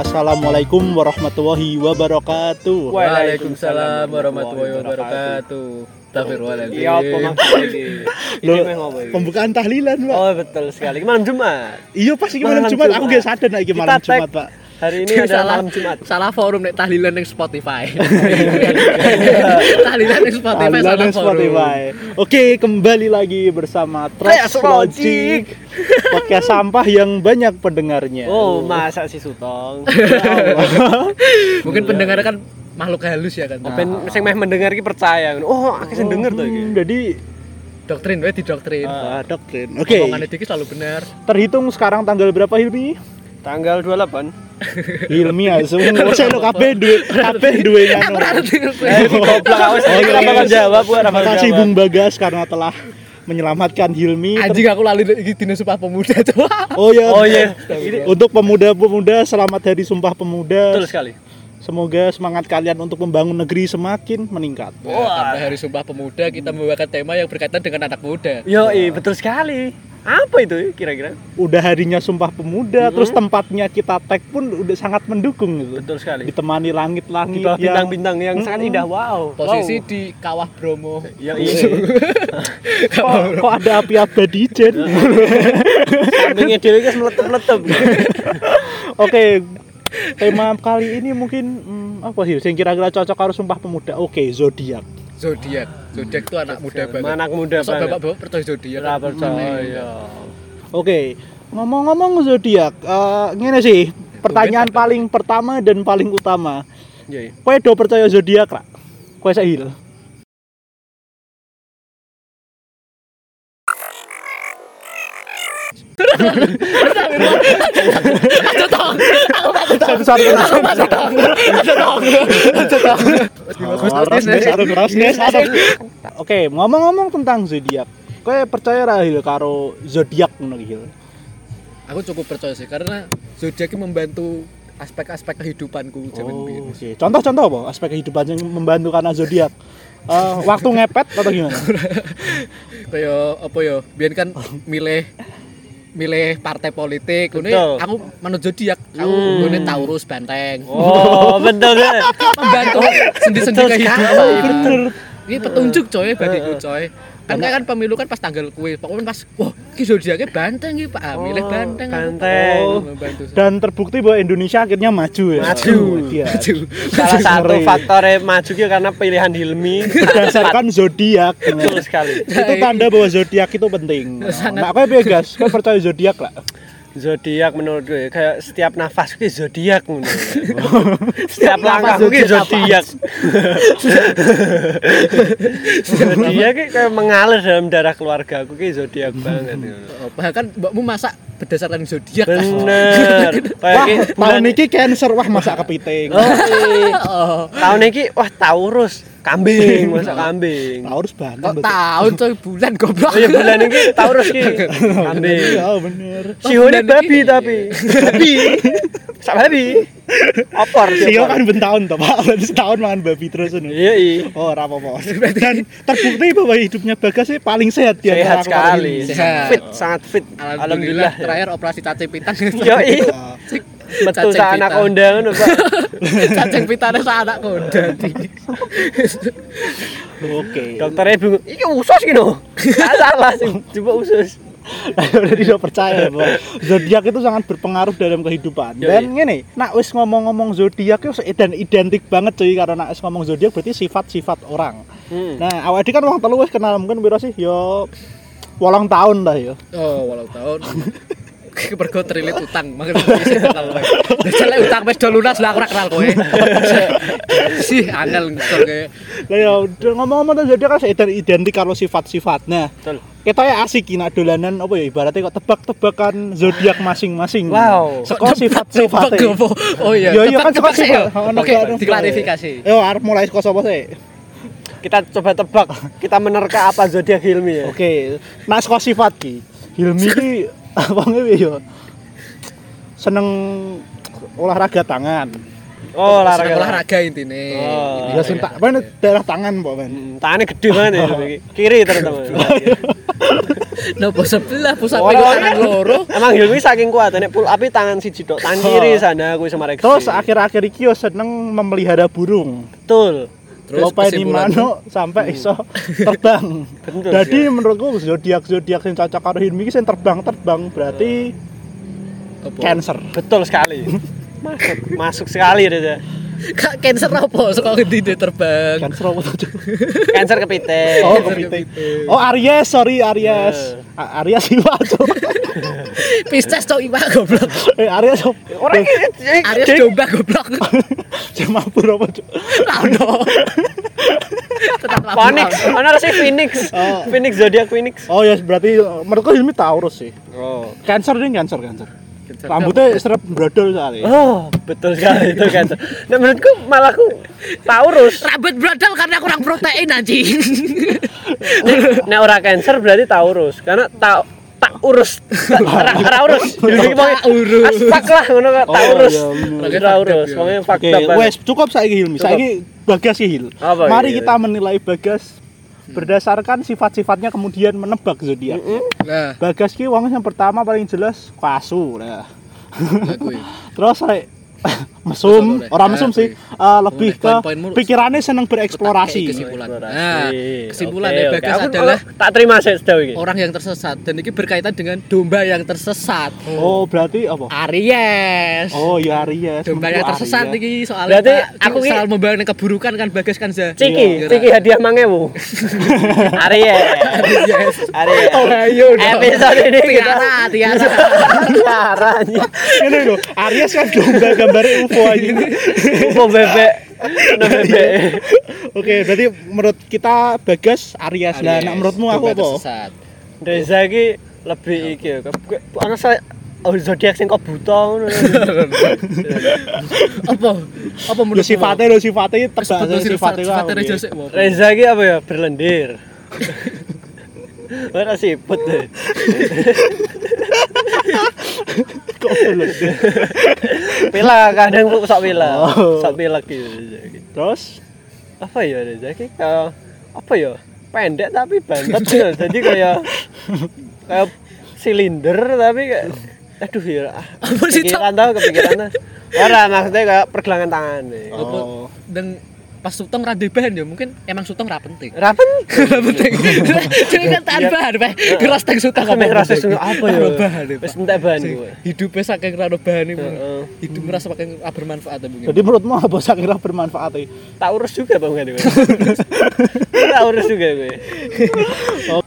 Assalamualaikum warahmatullahi wabarakatuh. Waalaikumsalam warahmatullahi wabarakatuh. Astagfirullahaladzim. Iya apa? Pembukaan tahlilan, Pak. Oh betul sekali. Malam Jumat. Iya pas iki malam Malam Jumat, aku Jumat. gak sadar nek malam. Jumat, Pak. Hari ini adalah malam Jumat. Salah forum nek tahlilan ning Spotify. tahlilan ning Spotify Tahlilan salah yang forum. Spotify. Oke, kembali lagi bersama Trash Logic. Podcast sampah yang banyak pendengarnya. Oh, masa si Sutong. Mungkin pendengar kan makhluk halus ya kan. Ben sing meh mendengar iki percaya. Oh, akeh sing denger to iki. Hmm, Jadi Doktrin we didoktrin. ah, doktrin. Oke. Omongannya Diki selalu benar. Terhitung sekarang tanggal berapa Hilmi? Tanggal 28. Hilmi asu. Saya lo kabeh duwe kabeh duwe ora ngerti. Eh, goblok awas. Oh, iya, Kenapa iya. kan jawab, Bu? Kenapa Terima kan kasih? Bung Bagas karena telah menyelamatkan Hilmi. Anjing aku lali iki dina sumpah pemuda tuh. Oh ya. Oh iya. Ini Untuk pemuda-pemuda selamat hari Sumpah Pemuda. betul sekali. Semoga semangat kalian untuk membangun negeri semakin meningkat. Wah, pada hari Sumpah Pemuda kita membawakan tema yang berkaitan dengan anak muda. Yo, betul sekali. Apa itu kira-kira? Udah harinya Sumpah Pemuda, terus tempatnya kita tag pun udah sangat mendukung gitu. Betul sekali. Ditemani Di langit-langit yang bintang-bintang yang sangat indah. Wow. Posisi di Kawah Bromo. Yo, iya. kok, kok ada api abadi Jen? Sampingnya dewe guys meletup-meletup. Oke, tema kali ini mungkin hmm, apa sih? Yang kira-kira cocok harus Sumpah Pemuda. Oke, zodiak. Zodiak. Zodiak itu anak muda banget. Anak muda banget. bapak-bapak percaya zodiak? Ora percaya. Oke, ngomong-ngomong zodiak, eh ngene sih. Pertanyaan paling pertama dan paling utama. Iya. iya. Kowe do percaya zodiak, Kak? Kowe sahil. Satu satu Oke, ngomong-ngomong tentang zodiak. Kowe percaya ra Hil karo zodiak ngono iki, Hil? Aku cukup percaya sih karena zodiak membantu aspek-aspek kehidupanku zaman Oh, biyen. Contoh-contoh apa aspek kehidupan yang membantu karena zodiak? Eh, waktu ngepet atau gimana? Kayak apa ya? Biyen kan milih milih partai politik, ini aku menurut zodiak, aku Hmm. ini Taurus Banteng. Oh, betul ya. Membantu sendi-sendi kehidupan. Bener. Ini petunjuk coy bagiku coy. Kan kayak kan pemilu kan pas tanggal kue, pokoknya pas wah ki zodiaknya banteng iki Pak, milih banteng. aku. Banteng. Oh. membantu. Dan terbukti bahwa Indonesia akhirnya maju ya. Maju. Oh, iya. Maju. Salah satu Ngeri. faktornya maju ki karena pilihan Hilmi Berdasarkan zodiak. betul sekali. itu tanda bahwa zodiak itu penting. Nah, piye, Gas? Kowe percaya zodiak lah? Zodiak menurut gue kayak setiap nafas ki zodiak ngono. setiap langkah ki zodiak zodiak. kayak mengalir dalam darah keluarga aku ki zodiak banget. Oh, Bahkan mbakmu masak berdasarkan zodiak. Bener. Kayak Wah, ki tahun bulan ini cancer wah masak kepiting. Oh, iya. Oh, tahun ini wah Taurus kambing masak kambing. Harus banget. kok tahun coy bulan goblok. Oh iya bulan ini Taurus ki kambing. Iya, bener. Si Hone bulan babi tapi babi. Sak babi. Opor si Sio kan bentahun toh, Pak. Berarti setahun makan babi terus ngono. Iya iya. Oh, ora apa-apa. Dan terbukti bahwa hidupnya Bagas sih paling sehat antara Sehat sekali. Sehat. Fit, sangat fit. Alhamdulillah, Alhamdulillah. ya. terakhir operasi cacing pitan. Yo iya. Ah, Betul Cacing sa anak ngono, Pak. Cacing pitane sak anak konda. Oke. Dokternya bingung, iki usus. Gak salah sih, coba usus. udah tidak percaya bahwa zodiak itu sangat berpengaruh dalam kehidupan. Dan ngene, nak wis ngomong-ngomong zodiak itu dan identik banget cuy karena nak wis ngomong zodiak berarti sifat-sifat orang. Hmm. Nah, iki kan wong telu wis kenal mungkin piro sih? Yo wolong tahun dah yo. Oh, walau tahun. Kepergo terlilit utang, makanya bisa kenal kowe. Utang wis do lunas lah aku ora kenal kowe. Sih, angel ngisor kowe. Lah yo udah ngomong-ngomong tentang zodiak kan ident- identik karo sifat-sifat. Nah, Betul. kita ya asik iki nak dolanan apa ya ibaratnya kok tebak-tebakan zodiak masing-masing. Wow. Seko sifat-sifatnya. Tebak apa? Oh iya, Yo, yo, kan tebak-tebak suka sih, yo. sifat. Oke, diklarifikasi. Yo arep mulai saka sapa sih? Kita coba tebak, kita menerka apa zodiak Hilmi ya. Oke, nak saka sifat ki. Hilmi ki apa ngewe yo? Seneng olahraga tangan. Oh, olahraga. olahraga intine. Oh. Ya sentak, mana daerah tangan, Pak, men. Hmm, Tangannya gede banget ya. Kiri teman-teman. Nopo sebelah pusat ora. tangan loro. Emang Hilmi saking kuat nek pull up tangan siji tok, tangan kiri sana kuwi sama Reksi. Terus akhir-akhir iki yo seneng memelihara burung. betul. Terus Lopai di mano sampai iso terbang. Betul, Jadi ya. menurutku zodiak zodiak yang cocok karo Hilmi iki sing terbang-terbang berarti Apa? Cancer. Betul sekali. Masuk, masuk sekali Reza. Kak cancer apa? Suka ngendi dia terbang. Cancer apa tuh? Cancer kepiting. Oh, kepiting. Oh, Aries, sorry Aries. A- Aries Iwa tuh. Pisces cok iwak goblok. eh, Aries? Orang ini Aries domba goblok. Jamapur apa tuh? Labu. Phoenix, mana sih Phoenix? Oh. Phoenix zodiak Phoenix. Oh ya berarti menurutku Hilmi Taurus sih. Oh. Cancer ini Cancer, Cancer. Rambutnya serap brodol sekali. Oh, betul sekali itu Cancer. Nah, menurutku malah aku Taurus. Rambut brodol karena kurang protein anjing. Nek ora Cancer berarti Taurus karena ta tak urus ora ora urus jadi Tak urus. aspak lah ngono kok Oh, Taurus iya, bener. Lagi Taurus pokoknya Oke, fakta wes cukup saiki Hilmi. Saiki Bagas Hil. Mari ini? kita menilai Bagas berdasarkan sifat-sifatnya kemudian menebak zodiak. Nah, Bagas ki wong yang pertama paling jelas kasu nah. kuwi. Terus rek mesum, orang mesum sih, eh, lebih ke pikirannya seneng bereksplorasi. kesimpulan. Nah, kesimpulan oke. Bagas Aku- adalah aku tak terima saya sejauh ini orang yang tersesat dan ini berkaitan dengan domba yang tersesat. Oh, berarti apa? Aries. Oh, ya Aries. domba yang Menurutku tersesat Aries. iki soalnya Berarti aku ki- selalu membawa keburukan kan Bagas kan Za. Ciki, Iya. Ciki hadiah mangewu. Aries. Yes. Aries. Oh, ayo. Episode ini kita Tiara, Tiara. Tiara. Ini loh, Aries kan domba gambarnya UFO aja. Upo bebek. Nah, bebek. Oke, berarti menurut kita Bagas Aries. Lah, nek menurutmu aku apa? Reza iki lebih iki ya. Ke- Ana saya Oh, zodiak sing kok buta ngono. Apa? Apa menurut sifatnya lho sifatnya tebak sifatnya sifatnya Reza apa? Reza iki apa ya? Berlendir. Ora siput deh. Kok belum? Pila kadang sok pila. Oh. Sok pila gitu. Terus Apa ya Reza iki kayak apa ya? Pendek tapi bantet gitu. Jadi kayak kayak silinder tapi kayak aduh ya ah, Apa sih, kepikiran tau kepikiran tau. Ora maksudnya kayak pergelangan tangan nih. Oh. Dan pas sutong ra bahan ya mungkin emang sutong ra penting. Ra penting. Ra penting. Jadi kan tahan bahan, Pak. Keras teng sutong ngerasa sing apa ya? Ra bahan. Wis entek bahan gue. Hidupnya saking ra bahan. Heeh. Hidup ngerasa pakai bermanfaat mungkin. Jadi menurutmu apa saya kira bermanfaat ya? Tak urus juga Bang Gadi. Tak urus juga gue.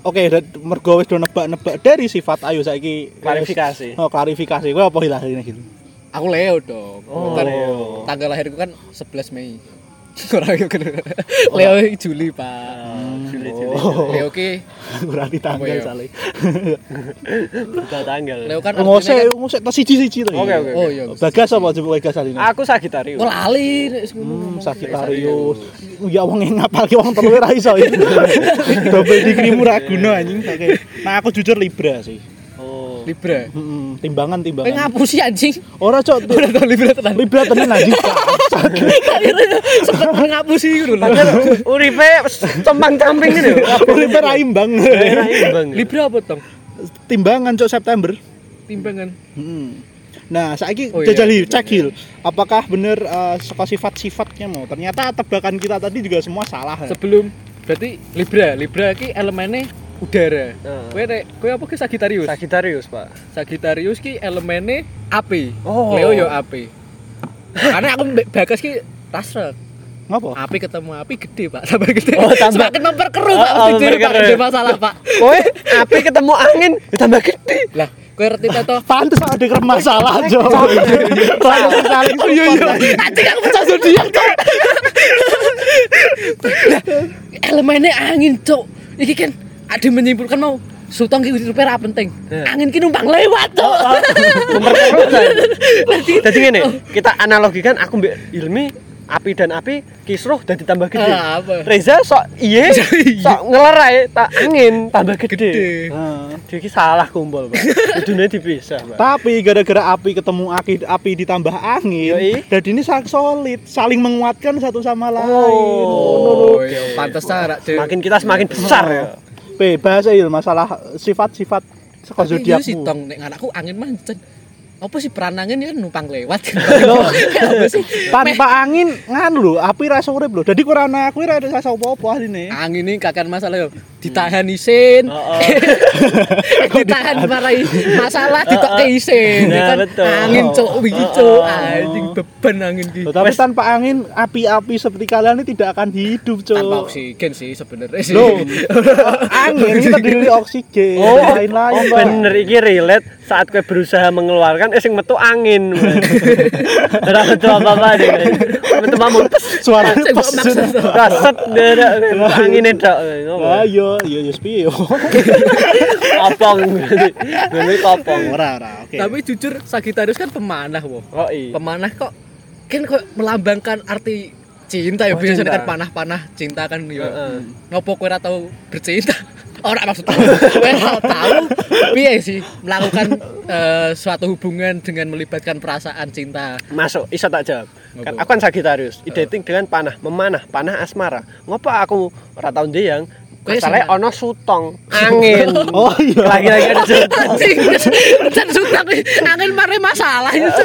Oke, mergo wis do nebak-nebak dari sifat ayo saiki Klarifikasi. Oh, klarifikasi. Kowe apa hilah ini gitu? Aku Leo dong. Oh. Kan tanggal lahirku kan 11 Mei. Orang itu kan. Leo iki Juli, Pak. Juli Juli. Oh. Leo ki Berarti tanggal ya? sale. Buka tanggal. Leo kan Ngose artinya ngose tas siji-siji to. Oke, oke. Oh iya. Bagas apa coba Bagas aline? Aku Sagitarius. Oh lali nek ngono. Hmm, Sagittarius. Ya wong ngapalke wong telu ra iso. ya. Double degree-mu ra guna anjing. Oke. Nah, aku jujur Libra sih. Oh. Libra. Heeh, timbangan timbangan. ngapusi anjing. Ora cok. Ora tau Libra tenan. Libra tenan anjing. Ngapusi ngono lho. Uripe compang-camping gitu. Uripe ra imbang. Ra imbang. Libra apa tong? Timbangan cok September. Timbangan. Hmm. Nah, saiki Oh, iya, jajal iya, cek Hil. Apakah bener eh, suka sifat-sifatnya mau? Ternyata tebakan kita tadi juga semua salah. ya? Sebelum berarti Libra, Libra ki elemennya udara. Heeh. Kowe nek kowe apa ki Sagittarius? Sagitarius, Pak. Sagittarius ki elemennya api. Oh. Leo yo api. Karena aku mbek bagas ki tasrek. Ngapa? Api ketemu api gede, Pak. Tambah gede. Oh, tambah- Semakin memperkeruh, Oh, Pak. oh, Jujur, Pak. memperkeruh. Ada masalah, Pak. Kowe api ketemu angin ya tambah gede. Lah, kowe ngerti ta to? Pantes ada kerem masalah, Jo. Pantes saling Iya, iya. Anjing aku pecah zodiak, Cok. Lah, elemennya angin, Cok. Iki kan ada menyimpulkan mau Sutong ki hidupe ra penting. Ya. Angin ki numpang lewat, kan. Jadi ngene, kita analogikan aku mbek Ilmi api dan api kisruh dan ditambah gede. Ah, apa? Reza sok iye, Iya. sok ngelerai tak angin tambah gede. Gede. Dia ki salah kumpul, Pak. Dunia dipisah, Pak. Tapi gara-gara api ketemu api, api ditambah angin, Yoi. dan ini sangat solid, saling menguatkan satu sama lain. Oh. Oh, iya, pantes ta ra, Cok. Makin kita semakin besar ya. bebas ya masalah sifat-sifat Tapi iya sih tong nek anakku angin mancen. Apa sih peranangan ini kan numpang lewat. Apa sih? Tanpa angin nganu lho, api ra iso urip lho. Dadi kurang aku ra iso apa-apa asline. angin ini kakek masalah yo ditahan isin ditahan marai masalah ditokke isin Nah, Ya kan betul. angin cok wingi cok anjing beban angin ki Loh, tapi tanpa angin api-api seperti kalian ini tidak akan hidup, tanpa Cuk. oksigen sih sebenarnya sih Loh, angin ini terdiri oksigen, Oh, lain-lain. oh bener iki relate saat kue berusaha mengeluarkan eh sing metu angin. Ora betul apa-apa deh. Metu mamung Suara raset dada angin tok. Ayo, yo yo spiyo. Kopong. Ngene kopong. Ora, ora. Oke. tapi jujur Sagittarius kan pemanah wo Oh iya. pemanah kok kan kok melambangkan arti cinta ya Oh, biasanya cinta. kan panah-panah cinta kan ya Heeh. ngopo kowe ora tau bercinta ora maksud kowe ora tahu piye sih melakukan eh, suatu hubungan dengan melibatkan perasaan cinta Masuk, iso tak jawab. Kan aku kan Sagitarius, identik dengan panah, memanah, panah asmara. Ngopo aku ora tau ndeyang? Kowe Masalahnya ono sutong, angin. Oh iya. Lagi-lagi ada sutong. dan sudah angin mare masalah itu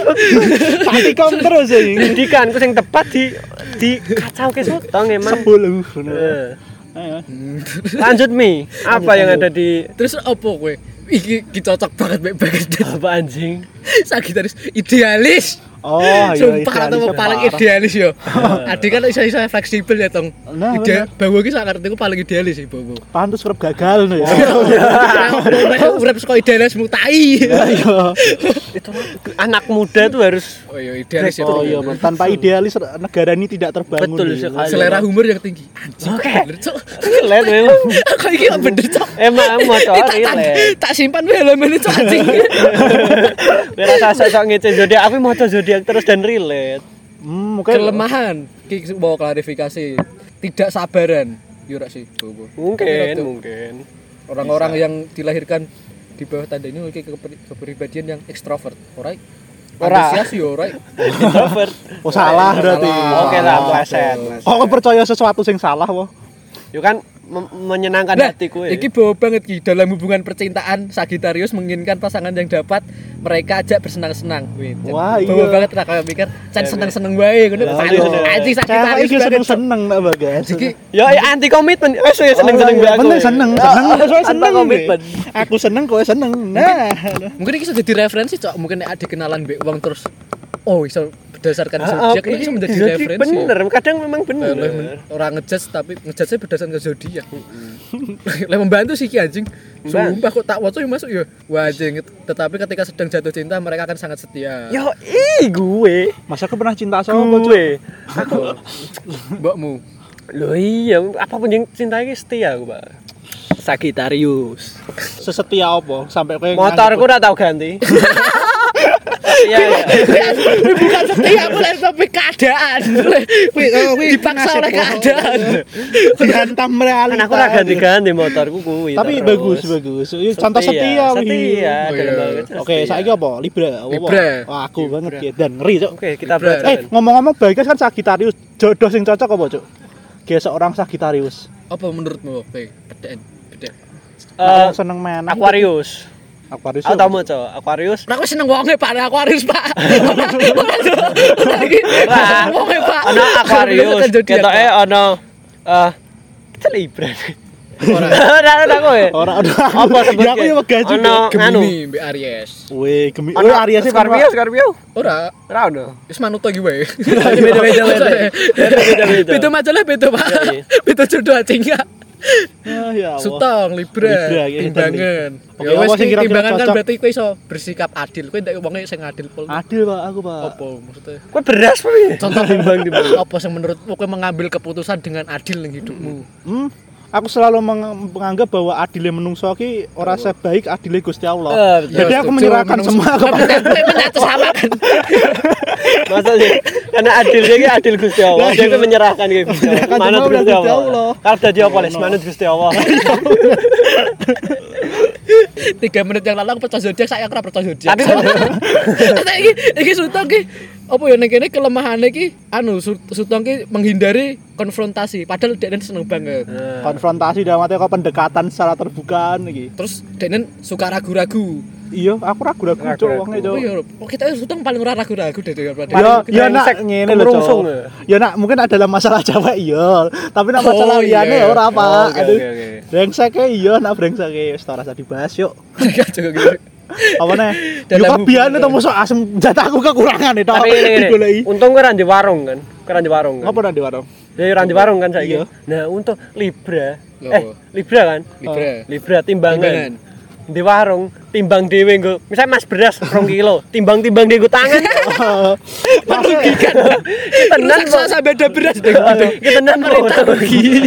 Pasti kom terus ya. Pendidikan ku sing tepat di di kacau ke sutong emang. Sebul uh, Ayo. Lanjut Mi, apa yang ada di terus opo kowe? Iki, cocok banget baik banget apa anjing? Sagittarius idealis Oh iya. Sumpah atau idealisnya paling parah. idealis yo. Adik kan iso iso fleksibel ya tong. Nah, Ide bawa ki sak ngerti ku paling idealis sih bawa. Pantes urip gagal nih ya. Urip saka idealismu tai. Ayo. Itu anak muda tuh harus Oh iya idealis ya. Oh iya, tanpa idealis negara ini tidak terbangun. Betul sekali. Selera humor yang tinggi. Anjing. Oke. Cok. relate memang. Kok iki bener, Cok. Emang mau Eh, tak, simpan wae elemen itu anjing. Ora rasa sok ngece zodiak, aku mau zodiak terus dan relate. Hmm, mungkin Kelemahan ki mau klarifikasi. Tidak sabaran. Yo rak sih, Bobo. Mungkin, mungkin. Orang-orang yang dilahirkan di bawah tanda ini memiliki kepribadian yang ekstrovert. Ora. Ora. Antusias yo ora. Introvert. oh salah berarti. Salah. Oke lah, pleset. pleset. Oh, percaya sesuatu yang salah, wah. Yo kan menyenangkan Nah, hatiku ya. iki bawa banget ki dalam hubungan percintaan Sagittarius menginginkan pasangan yang dapat mereka ajak bersenang-senang. Wah, Bawa iya. banget lah kayak mikir, Cen seneng-seneng wae ngono. Lah, Anjing iya. anjing Cewek Sagittarius iki Cok. seneng-seneng nak bagas. Iki Yo ya anti komitmen. Eh saya seneng-seneng Oh, mbak aku. Bener seneng, seneng. Ah, tanpa seneng. komitmen. Aku seneng, kowe seneng. Nah. mungkin iki iso jadi referensi, Cok. Mungkin ada kenalan mbek wong terus oh iso berdasarkan Ah, zodiak oke. ini iso menjadi Jadi referensi. Bener, kadang memang bener. men- orang ngejudge tapi ngejudge berdasarkan ke zodiak. Lah membantu sih Ki anjing. Sumpah kok tak waca yo masuk ya. Wah anjing, tetapi ketika sedang jatuh cinta mereka akan sangat setia. Yo, ih gue. Masa aku pernah cinta sama? Gue. Oh, Mbokmu. Loh iya, apa pun yang cinta ini setia aku, Pak. Sagitarius. Sesetia apa? Sampai kowe Motorku udah tau ganti. Iya, iya. Bukan setia mulai tapi keadaan. Dipaksa oleh keadaan. dihantam realita. Kan aku udah ganti-ganti motorku kuwi. Tapi terus. bagus bagus. Contoh setia. Setia. Oh, iya. banget Oke, setia. saiki apa? Libra. Libra. Wah, aku banget ya dan ngeri, Cuk. Oke, kita belajar. Eh, ngomong-ngomong Bagas kan Sagittarius. Jodoh sing cocok apa, Cuk? Kayak seorang Sagittarius. Apa menurutmu? Oke, bedaan. Bedaan. Eh, seneng menang. Aquarius. Aquarius. Aku ya. tau mau coba Aquarius. Nah, aku seneng wonge Pak, Nah, aku harus Pak. Lagi wonge Pak. Ono Aquarius. Kan Ketoke ono eh kita Libra. Ora. Ora ora kowe. Ora ada. Apa sebut? Ya aku wegah juga. Ono. Gemini mbek Aries. Weh, gemi. Ono Oh, Aries sih Scorpio, Scorpio. Ora, Ora ono. wis manut iki wae. Beda-beda beda. Beda-beda. Beda majalah beda, Pak. Iya, iya. Beda jodoh anjing ya. Ah, ya Allah. Sutong, Libra, Libra, iya, timbangan. Ya wis sing timbangan kan berarti kowe iso bersikap adil. Kowe ndak wonge sing adil pol. Adil, Pak, aku, Pak. Apa maksudnya? Kowe beras apa? Contoh timbang timbang. Apa yang menurut kowe mengambil keputusan dengan adil ning hidupmu? Hmm, aku selalu meng- menganggap bahwa adile menungso ki ora sebaik adile Gusti Allah. Betul. Jadi aku menyerahkan semua kepada kan. Masa sih? Karena adil dia ki adil Gusti Allah. Lah, Dia iya. ki menyerahkan ki Gusti Allah. Menyerahkan Manut semua Gusti Allah. Kalau dadi apa les manut Gusti Allah. Tiga menit yang lalu aku percaya zodiak, saya ora percaya zodiak. Tapi iki iki sutong ki apa ya ning kene kelemahane iki anu Su- Sutong ki menghindari konfrontasi padahal dia seneng banget. Nah, konfrontasi dalam arti kok pendekatan secara terbuka iki Terus dia suka ragu-ragu. Iya aku ragu-ragu cok wonge cok iya, oh, kita Sutong paling ora ragu-ragu deh daripada Ya, Paling ya nak brengsek, ngene lho, Cok. ya. Ya nak mungkin adalah masalah cewek iya, tapi nak masalah Oh, iya. liyane ora apa. Oh, Aduh. oke. Brengseke iya, nak brengseke wis ora usah dibahas yuk. Gitu. Apa nih? Dalam Yo kebiane hubungan. to mosok asem jatahku kekurangan itu. Tapi ini, untung gue di warung kan. Gue di warung kan. Apa di warung? Ya ran di warung kan saiki. Iya. Nah, untuk Libra. Eh, Libra kan? Libra. Libra timbangan. Timbangan. Di warung timbang dhewe nggo. Misal Mas beras 2 kilo, timbang-timbang di nggo tangan. Merugikan. Tenan kok. sama beda beras deh. Kita tenan kok.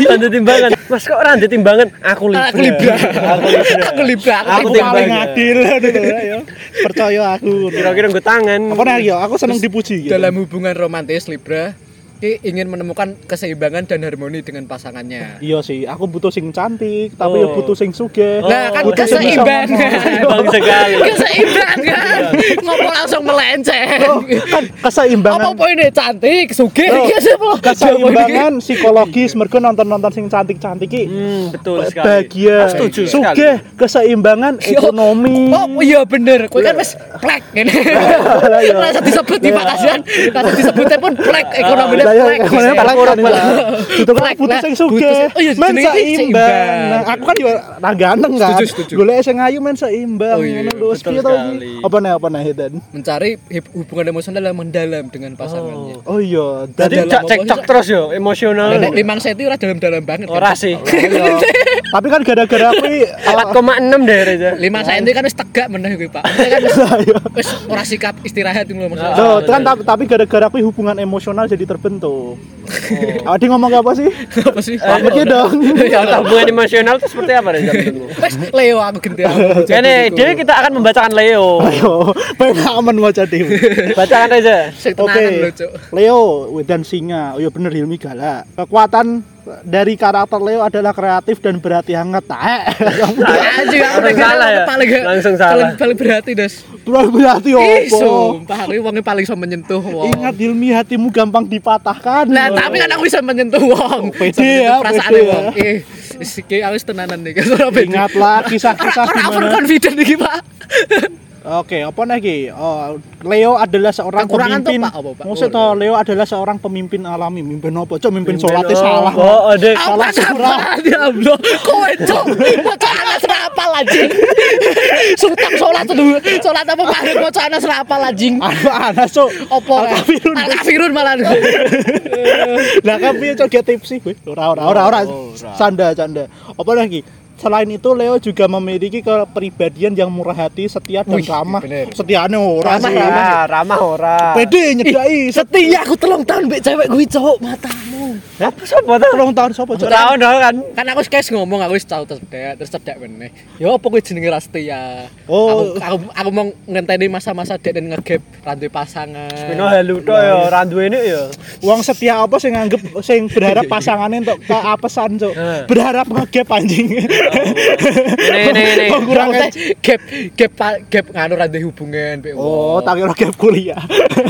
Tanda timbangan. Mas kok ora ndek timbangan? Aku Libra. Aku Libra. Aku Libra. Aku Libra. Aku Aku timbang. paling adil gitu ya. Percaya aku. Kira-kira nggo tangan. Apa nih yo? Aku seneng dipuji gitu. Dalam hubungan romantis Libra ki ingin menemukan keseimbangan dan harmoni dengan pasangannya. Iya sih, aku butuh sing cantik, tapi yo Oh. butuh sing sugih. Nah, kan Butuh keseimbangan. Bang sekali. Keseimbangan. Ngomong langsung melenceng. ngomong. Kan Apa keseimbangan poinnya cantik, sugih, Oh, sapa? keseimbangan psikologis mergo nonton-nonton sing cantik-cantik iki Hmm, betul sekali. bahagia setuju sugih keseimbangan ekonomi Oh iya bener, kowe kan wis plek ngene. iya. Rasa disebut di Pakasian, rasa disebutnya pun plek ekonominya Ya Plek, plek kan itu kan butuh lah. sing sugih sing- Oh iya, men seimbang nah aku kan juga ra ganteng kan golek sing ayu men seimbang Oh iya, ngono lho betul piye to iki apa nih apa nih Hidan Mencari hubungan emosional yang mendalam dengan pasangannya. oh iya Jadi cekcok terus yo, emosional. Nek limang senti ora dalam-dalam banget. kan? Ora sih. tapi kan gara-gara aku i- 4,6 deh Reza. Lima senti kan wis tegak meneh kuwi, Pak. Kan wis- Iya. wis ora sikap istirahat itu loh maksudnya. Kan tapi, tapi gara-gara aku hubungan emosional jadi terbentuk. Oh. Adi ngomong apa sih? Apa sih? Apa sih dong? Ya, hubungan emosional itu seperti apa? Wes Leo aku ganti. Ini dia kita akan membacakan Leo. Ayo, pengen aman wajah dewe. Bacakan. Sing Oke. Leo dan singa. Oh iya bener Hilmi galak. Kekuatan dari karakter Leo adalah kreatif dan berhati hangat. Taek. Anjing aku nek salah ya? paling Langsung salah. Paling, paling berhati, Des. berhati Ih, opo? sumpah aku wongnya paling iso menyentuh wong. Ingat Hilmi hatimu gampang dipatahkan. Nah, tapi kan aku bisa menyentuh wong. pede Bisa menyentuh ya, perasaan pede wong. Eh, iki aku tenanan nih. Ingatlah kisah-kisah Ora di over mana. confident iki, Pak. Oke, apa lagi? Oh, Leo adalah seorang Kekurangan tuh, pemimpin. Pak, apa, Pak? Maksud Oh, toh, Leo adalah seorang pemimpin alami. Mimpin apa? Cok, mimpin apa? salah. Oh, ada. Salah Apa surah. salah ya. Kowe cok. Bocah anak serapa lajing. Sultan salat dulu. Salat apa bocah anak serapa lajing. Anak-anak, cok. Opo kan? Al-Kafirun. Al-Kafirun malah. Lah kan piye cok dia tipsi kowe? Ora ora ora ora. Canda canda. Apa lagi? Selain itu Leo juga memiliki kepribadian yang murah hati, setia dan Wih, ramah. bener. Setiane ora Ramah, sih. ramah. Ramah ora. Pede nyedai. Setia aku telung tahun mbek cewek kuwi cok matamu. Apa sapa ta? Tolong tahun sapa cok? Tahu dong kan. Kan aku wis ngomong aku wis tau cedek terus cedek meneh. Ya apa kuwi jenenge ra setia. Oh. Aku aku, aku mau ngenteni masa-masa dek dan ngegap rantai pasangan. Pino halu tok ya, ra duwene ya. Uang setia apa sing nganggep sing berharap pasangannya untuk keapesan cok. Eh. Berharap ngegap anjing. Ini ini ini. Oh, kurang gap gap gap nganu rantai hubungan Oh, tak kira gap kuliah.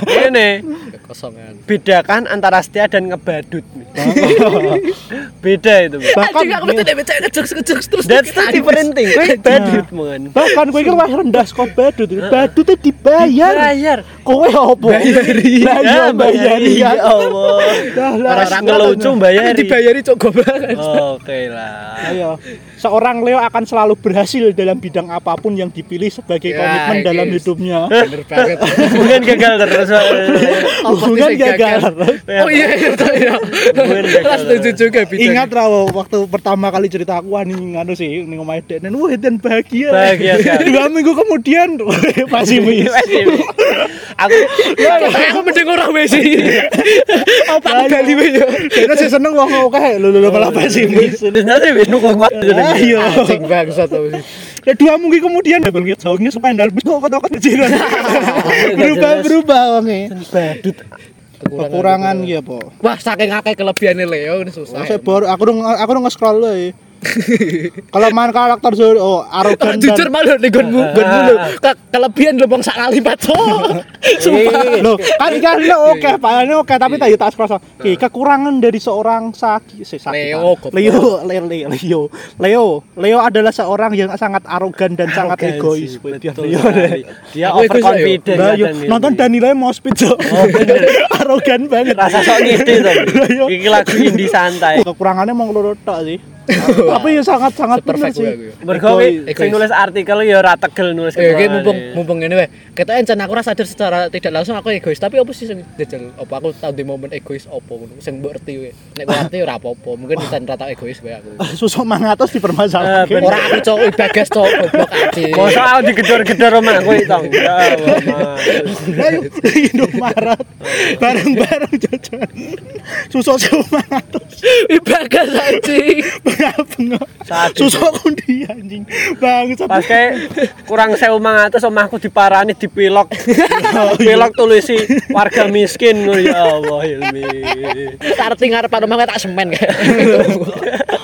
Ini kosongan. bedakan antara setia dan ngebadut. Beda itu. Bahkan Anjing aku mesti dek cewek ngejok-ngejok terus. That's the kita- different thing. Kowe badut mon. bahkan kowe iki luwih rendah saka badut. Badutnya dibayar. Bayar. Kowe opo? Bayari. Iya Ya, bayari ya kan. Allah. Dah lah. Ora ngelucu bayari. dibayari cok goblok. Oke lah. Ayo. Seorang Leo akan selalu berhasil dalam bidang apa pun yang dipilih sebagai Ya, komitmen iki dalam hidupnya. Bener banget. Hubungan gagal terus. Sih gagal. Oh iya iya betul ya. Hubungan gagal. Setuju juga bidang. Ingat Rawo waktu pertama kali cerita aku ani nganu sih ning omahe Dek dan wah dan bahagia. Bahagia sekali. Dua minggu kemudian masih. Aku Ya, aku mending ora wis bali wae ya. Karena saya seneng wong oke lho lho malah pesimis. Sebenarnya wis nunggu kuat. Ayo. Anjing bangsa tau sih. Ya dua minggu kemudian double ngit songnya sependal kok kok kecil. Berubah berubah wonge. Badut. Kekurangan ya po. Wah, saking akeh kelebihane Leo ini susah. Saya baru aku aku nge-scroll lho. Kalau main karakter Zoro oh, arogan Jujur malu nih gonmu, gonmu. Ke- Kelebihan lho bang sak kali lipat. Sumpah. Loh, kan kan lo oke, pakaiannya oke, tapi tadi tas kerasa. Ki, kekurangan dari seorang Saki, si Saki. Leo? Leo, Leo, Leo, Leo, Leo, adalah seorang yang sangat arogan dan sangat egois. Dia, Leo. Dia overconfident nonton Danila mau speed so. arogan banget. rasa sok ngide. Iya. Iki lagu indie santai. Kekurangannya mau loro tok sih. tapi ya sangat sangat benar sih. ya. Mergo sing nulis artikel ya ora tegel nulis Eh, kayak keterangan. mumpung mumpung ini weh. Kita encen aku rasa sadar secara tidak langsung aku egois, tapi apa sih sing jajal? Apa aku tahu di momen egois apa ngono? Sing mbok ngerti weh. Nek kowe ngerti ora apa-apa, mungkin encen rata egois wae aku. Susuk mangatos Eh, dipermasalahkan. bener. Ora aku cowok bagas cowok goblok aja. Mosok aku digedor-gedor omah kowe tong. Ya. Ayo Indomaret bareng-bareng jajan. Susuk semangatos. bagas aja. Susuk kundi anjing. Bangsat. Pas kayak kurang sewu mangatus omahku diparani dipilok. Dipilok tulisi warga miskin ngono ya Allah Hilmi. Arti ngarep rumah tak semen kayak.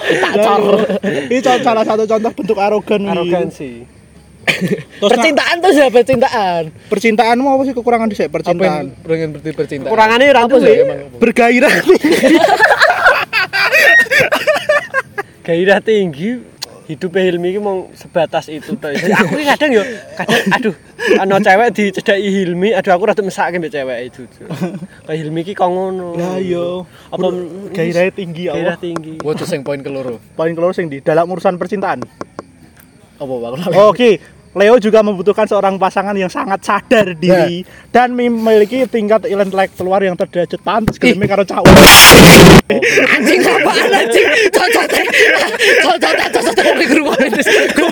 Tak cor. Ini contoh- salah satu contoh bentuk arogan. Arogansi. Terus Percintaan tuh siapa percintaan? percintaanmu apa sih kekurangan di Apa percintaan? yang pengen berarti percintaan? Kekurangannya ora sih? Bergairah. gairah tinggi hidupnya Hilmi ini mau sebatas itu toh. Jadi aku ini kadang yo kadang aduh ana cewek dicedaki Hilmi aduh aku rada mesake mbek cewek itu kayak Hilmi ki kok ngono Lah yo. apa Gairah tinggi ya gairah Allah. tinggi Gua tuh yang poin keloro. Paling closing di dalam urusan percintaan. Apa bang? Oke, Leo juga membutuhkan seorang pasangan yang sangat sadar diri dan memiliki tingkat intelektual yang terderajat pantas geleme karo cowok. Anjing apaan anjing? Cocok. Cocok teh kopi kerumunan itu.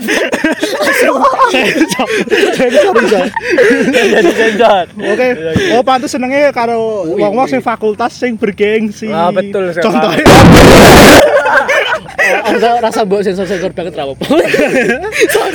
Jadi sensor Oke. Oh, pantas senengnya karo wong-wong sing fakultas sing bergengsi. Ah, betul sekali. Contohnya Rasa rasa mbok sensor-sensor banget ra apa.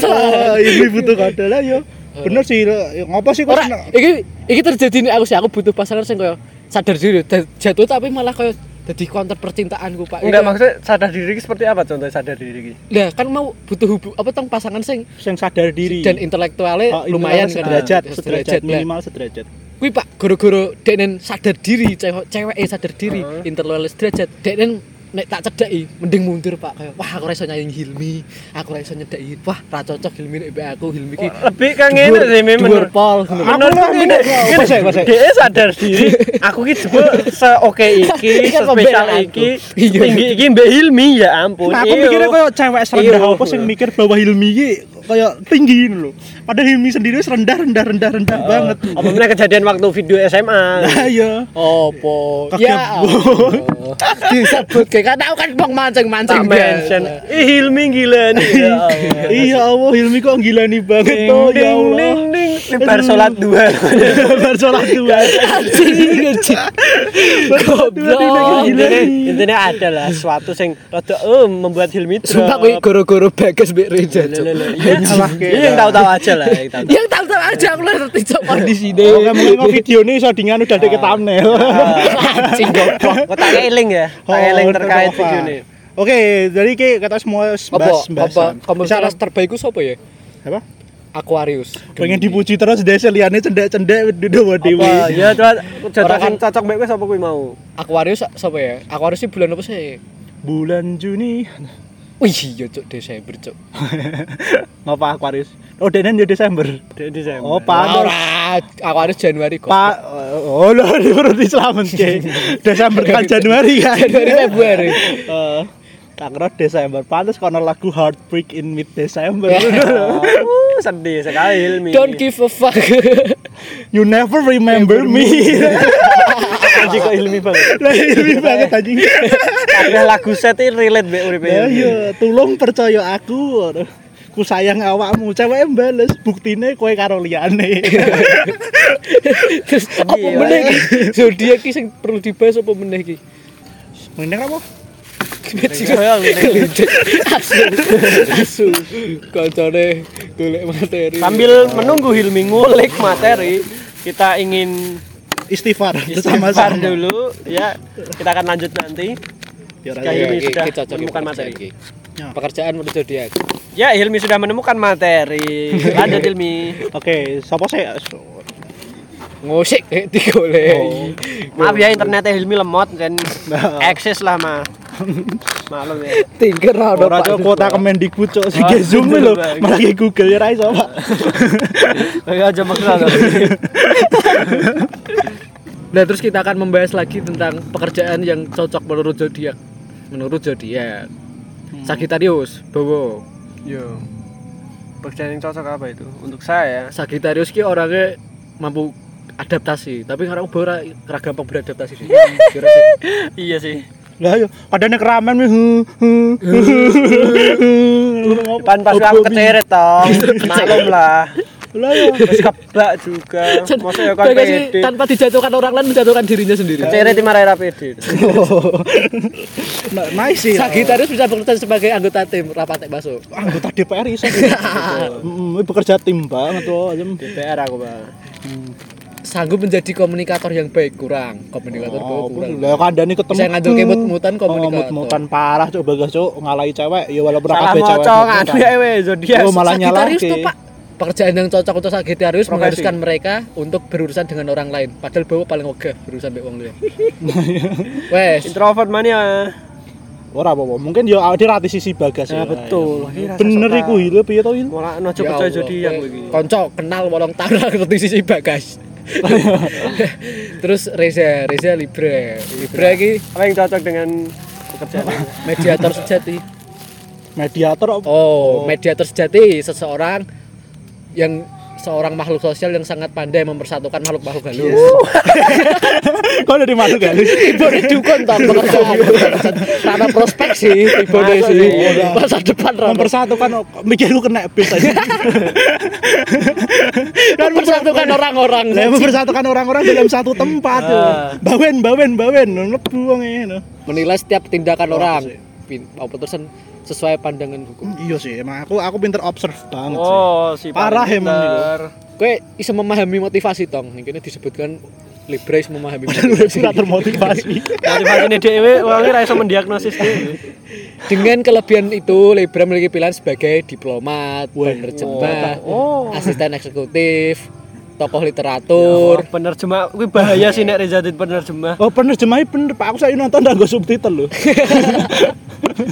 oh, ini butuh kode lah yo. Bener sih, ngopo sih kok seneng? iki iki terjadi nih aku sih aku butuh pasangan sing koyo sadar diri jatuh tapi malah koyo jadi counter percintaanku Pak. enggak maksudnya sadar diri seperti apa contohnya sadar diri Lah kan mau butuh hubu apa tong pasangan sing Sing sadar diri. dan intelektualnya Oh, lumayan kan. sederajat, Nah, sederajat minimal sederajat. kuwi Pak goro-goro denen sadar diri cewek cewek sadar diri intelektual derajat denen nek tak cedaki mending mundur Pak kayak wah aku iso nyaingi Hilmi aku iso nyedaki wah ra cocok Hilmi nek mbek aku Hilmi ki lebih kan ngene sih memang dhuwur pol Aku Menurut ngene, dia sadar diri. Aku ki jebul seoke iki, Ini kan sespesial pembelaan iki. Iya. tinggi iki Mbak Hilmi ya ampun. Nah, aku Iyo. mikirnya kayak cewek serendah Iyo. apa sih mikir bahwa Hilmi ini kayak tinggi loh. Padahal Hilmi sendiri rendah rendah rendah rendah banget. Apa meneh kejadian waktu video SMA? Nah, iya. Opo? Ya. Disebut kayak kan aku kan bang mancing-mancing Tak mention. Ih Hilmi gila nih. Ya Allah. Iya Allah, Hilmi kok gila nih banget Ding tuh ya Allah. ding ding. Ini bar salat dua. Bar sholat dua. Anjing. Goblok. Intinya, ada lah sesuatu yang rada eh membuat Hilmi. Sumpah gue goro-goro bagas mbek Reza. Iya, ke. iya, yang tahu-tahu aja lah, yang tahu-tahu. Aja aku lah ngerti cok kondisi Oke, ini. mungkin video ini iso dengan udah deket thumbnail. Anjing goblok. Kok tak eling ya? Tak eling Oh, terkait video ini. Oke, jadi ki kita semua bahas apa bahasan. komunitas terbaikku siapa ya? apa? Aquarius. Pengen dipuji terus desa liane cendek-cendek di dewa dewi. Apa? Ya, coba kan- cocok mbek kowe sapa kuwi mau? Aquarius siapa ya? Aquarius sih bulan apa sih? Bulan Juni. Wih, iya cuk Desember cuk. Ngapa Aquarius? Oh, Denen ya Desember. Di Desember. Oh, Pak. Ora, Aquarius Januari kok. Pak, oh lo di berarti selamat ke Desember kan Januari kan. Januari Februari. Eh, tak kira Desember. Pantes karena lagu Heartbreak in Mid December. Oh, sedih sekali Hilmi. Don't give a fuck. you never remember me. Aji kok Hilmi banget. Lah ini banget anjing. Kabeh lagu set iki relate mbek uripe Ya iya, tolong percaya aku. Ku sayang awakmu, cewek bales. Buktine kowe karo liyane. Terus apa meneh iki? Zodiak ki sing perlu dibahas apa meneh iki? Mending apa? Asu. Kancane golek materi. Sambil menunggu Hilmi ngulik materi, kita ingin Istighfar istighfar bersama-sama. dulu ya. Kita akan lanjut nanti. Ya, Jika Raya. Hilmi Iki- sudah cocok, menemukan materi. Ya. Pekerjaan menurut zodiak. Ya, Hilmi sudah menemukan materi. Lanjut Hilmi. Oke, siapa sih? Ngosik kayak digoleki. Maaf ya internetnya Hilmi lemot dan Nah. eksis lah mah. Maklum ya. Tingker ono Ora cok kuota Kemendikbud cok sing Zoom lho, malah ke Google ya ra iso, Pak. Kayak aja maksudnya. Nah, terus kita akan membahas lagi tentang pekerjaan yang cocok menurut zodiak. Menurut zodiak. Sagittarius, Bowo. Yo. Pekerjaan yang cocok apa itu? Untuk saya. Sagittarius ki orangnya mampu adaptasi, tapi karena Bowo ora ora gampang beradaptasi sih. Sih. Iya sih. Lah yo, kadane keramen wi. Pan pas aku keceret toh. Maklum lah. Lah yo. Terus kebak juga. Masa ya kan tanpa dijatuhkan orang lain menjatuhkan dirinya sendiri. Keceret di marah pede. Nah, nice sih. Sagittarius bisa bekerja sebagai anggota tim rapat masuk. anggota DPR iso. Heeh, bekerja tim banget tuh. DPR aku, Bang. Sanggup menjadi komunikator yang baik kurang. Komunikator Oh, kurang. lah kandani ketemu. Bisa ngandalke mut-mutan komunikator. Oh, mut-mutan parah cok bagas cok ngalahi cewek ya walaupun Salah kabeh cewek. moco ngadu ya weh zodiak. Oh, malah pak pekerjaan yang cocok untuk Sagittarius Profesi. mengharuskan mereka untuk berurusan dengan orang lain padahal bawa paling ogah berurusan dengan orang lain wes Introvert mania. Ora apa-apa, mungkin yo awake dhewe sisi bagas Ya, betul. Ini rasa Bener iku hilo piye to hil? Malah nojo Ya percaya Allah, zodiak kowe iki. konco kenal wolong tahun ngerti sisi bagas terus Reza Reza Libra. Libra ini Apa yang cocok dengan pekerjaan mediator sejati. Mediator apa? oh mediator sejati seseorang yang seorang makhluk sosial yang sangat pandai mempersatukan makhluk-makhluk halus Kok udah dimasuk kan? Ibu ini dukun tau pekerjaan Karena prospek sih Ibu sih sih? Masa depan Rano Mempersatukan mikirku kena bis aja. Dan mempersatukan orang-orang Lah mempersatukan orang-orang dalam satu tempat. Ah. Bawen, bawen, bawen, mlebu wong ngono. Menilai setiap tindakan orang Apa terusan sesuai pandangan hukum Iya sih, emang aku aku pinter observe banget sih. Oh, si Parah emang pinter. Kowe bisa memahami motivasi tong Ini disebutkan Libra bisa memahami motivasi termotivasi. Motivasinya dhewe wong ora iso mendiagnosis. Dengan kelebihan itu Libra memiliki pilihan sebagai diplomat, penerjemah, Oh. asisten eksekutif, tokoh literatur, Oh, penerjemah kuwi bahaya sih nek Reza jadi penerjemah. Oh penerjemahnya bener pak, aku saya nonton dan gue subtitle loh.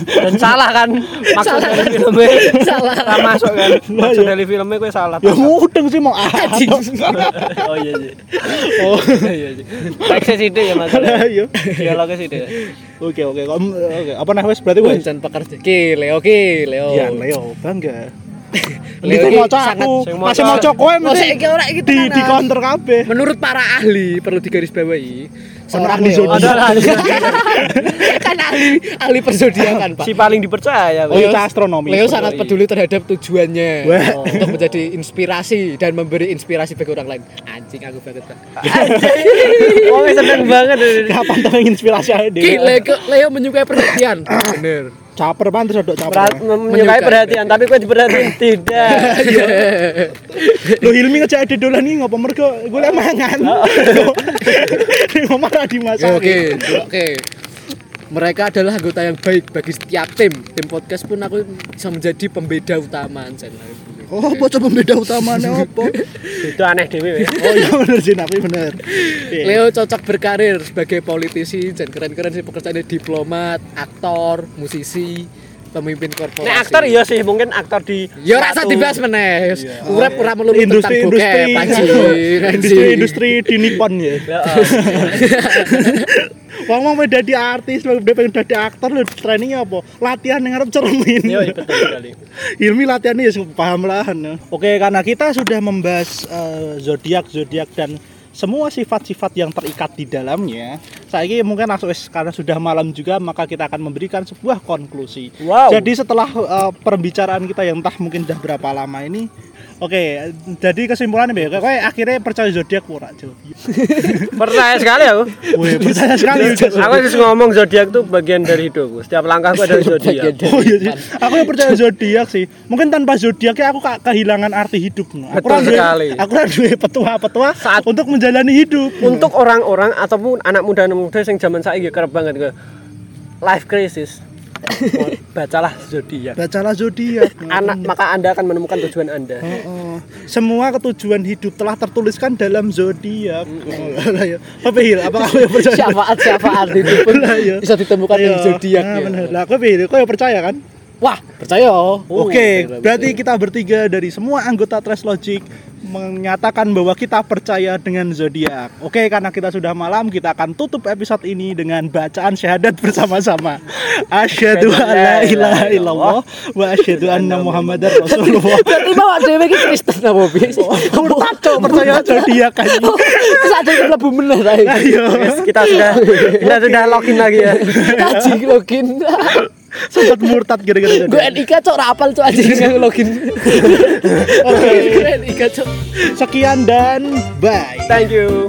Dan salah kan maksud Salah. dari filmnya. Salah. Ora masuk kan. Maksud dari filmnya kuwi salah. Ya mudeng sih mau ah. Anjing. Oh iya sih. Oh iya sih. Teksnya sithik ya Mas. Ayo. Dialognya sithik. Oke oke Kom- oke. Apa nah wes berarti wes? Bukan pekerja. Ki, Leo ki, Leo. Iya Leo bangga. Leo Leo iki maca aku, masih maca- kowe Oh, mesti iki di di counter kabeh. Menurut para ahli perlu digarisbawahi seorang ahli Leo zodiak. Ada lah. kan ahli ahli perzodiakan Pak. Si paling dipercaya. Oh iya cah astronomi. Leo sangat peduli terhadap tujuannya Wah. untuk menjadi inspirasi dan memberi inspirasi bagi orang lain. Anjing aku banget Pak. Wong seneng banget. Kapan inspirasi aja. Leo, Leo menyukai perhatian. Bener. Caper pan terus ada caper. Berat- menyukai perhatian tapi kok diperhatiin tidak. Lo Hilmi ngejak ade dolan iki ngopo mergo golek mangan. Ngomong ra Ya, dimasak. Oke, oke. Mereka adalah anggota yang baik bagi setiap tim. Tim podcast pun aku bisa menjadi pembeda utama Anjay. Oh, apa coba beda utamanya apa? Itu aneh dhewe. wis. Oh iya bener sih, tapi bener. Iya. Leo cocok berkarir sebagai politisi dan keren-keren sih pekerjaannya diplomat, aktor, musisi, pemimpin korporasi. Nek aktor iya sih mungkin aktor di Ya rasa satu- dibahas meneh. Iya. Urip ora melulu tentang industri-industri bokep, anjing, anjing. industri-industri di Nippon ya. Ya. Wong mau dadi artis, lho udah pengen dadi aktor lho trainingnya apa? Latihan yang ngarep cermin. Iya, iya, betul sekali. Ilmi latihannya ya paham lah. Oke, karena kita sudah membahas eh, zodiak zodiak dan semua sifat-sifat yang terikat di dalamnya. Saya mungkin langsung karena sudah malam juga maka kita akan memberikan sebuah konklusi. Wow. Jadi setelah eh, perbicaraan kita yang entah mungkin sudah berapa lama ini Oke, jadi kesimpulannya Mbak, kowe akhirnya percaya zodiak ora, Jo? Percaya sekali aku. Wih, percaya sekali. Aku harus ngomong zodiak tuh bagian dari hidupku. Setiap langkahku ada zodiak. Oh iya sih. Aku yang percaya zodiak sih. Mungkin tanpa zodiaknya aku ka- kehilangan arti hidup. no. Aku Betul duwe- sekali. Aku ora duwe petua-petua Saat- untuk menjalani hidup. Untuk orang-orang ataupun anak muda anak muda yang zaman saiki kerep banget ke life crisis. Bacalah zodiak. Bacalah zodiak. Anak maka Anda akan menemukan tujuan Anda. Oh, oh. Semua ketujuan hidup telah tertuliskan dalam zodiak. Ya. Apa Hil? Apa kamu yang percaya? syafaat syafaat itu pun iya. bisa ditemukan di Ayo. zodiak Nah, ya. bener. Lah, kau Hil, kau yang percaya kan? Wah, percaya. Oh, Oke, bener, berarti kita bertiga dari semua anggota Trash Logic menyatakan bahwa kita percaya dengan zodiak. Oke, karena kita sudah malam, kita akan tutup episode ini dengan bacaan syahadat bersama-sama. Asyhadu an la ilaha illallah wa asyhadu anna Muhammadar Rasulullah. Berarti bawa dhewe iki Kristen apa piye? Murtad cok percaya zodiak kan. Terus ada yang ta iki. Ayo. Kita sudah kita sudah login lagi ya. Kaji login. Sempat murtad gara-gara Gue. NIK cok ra apal cok anjing nang login. Oke, Gue NIK cok. sekian dan bye. Thank you.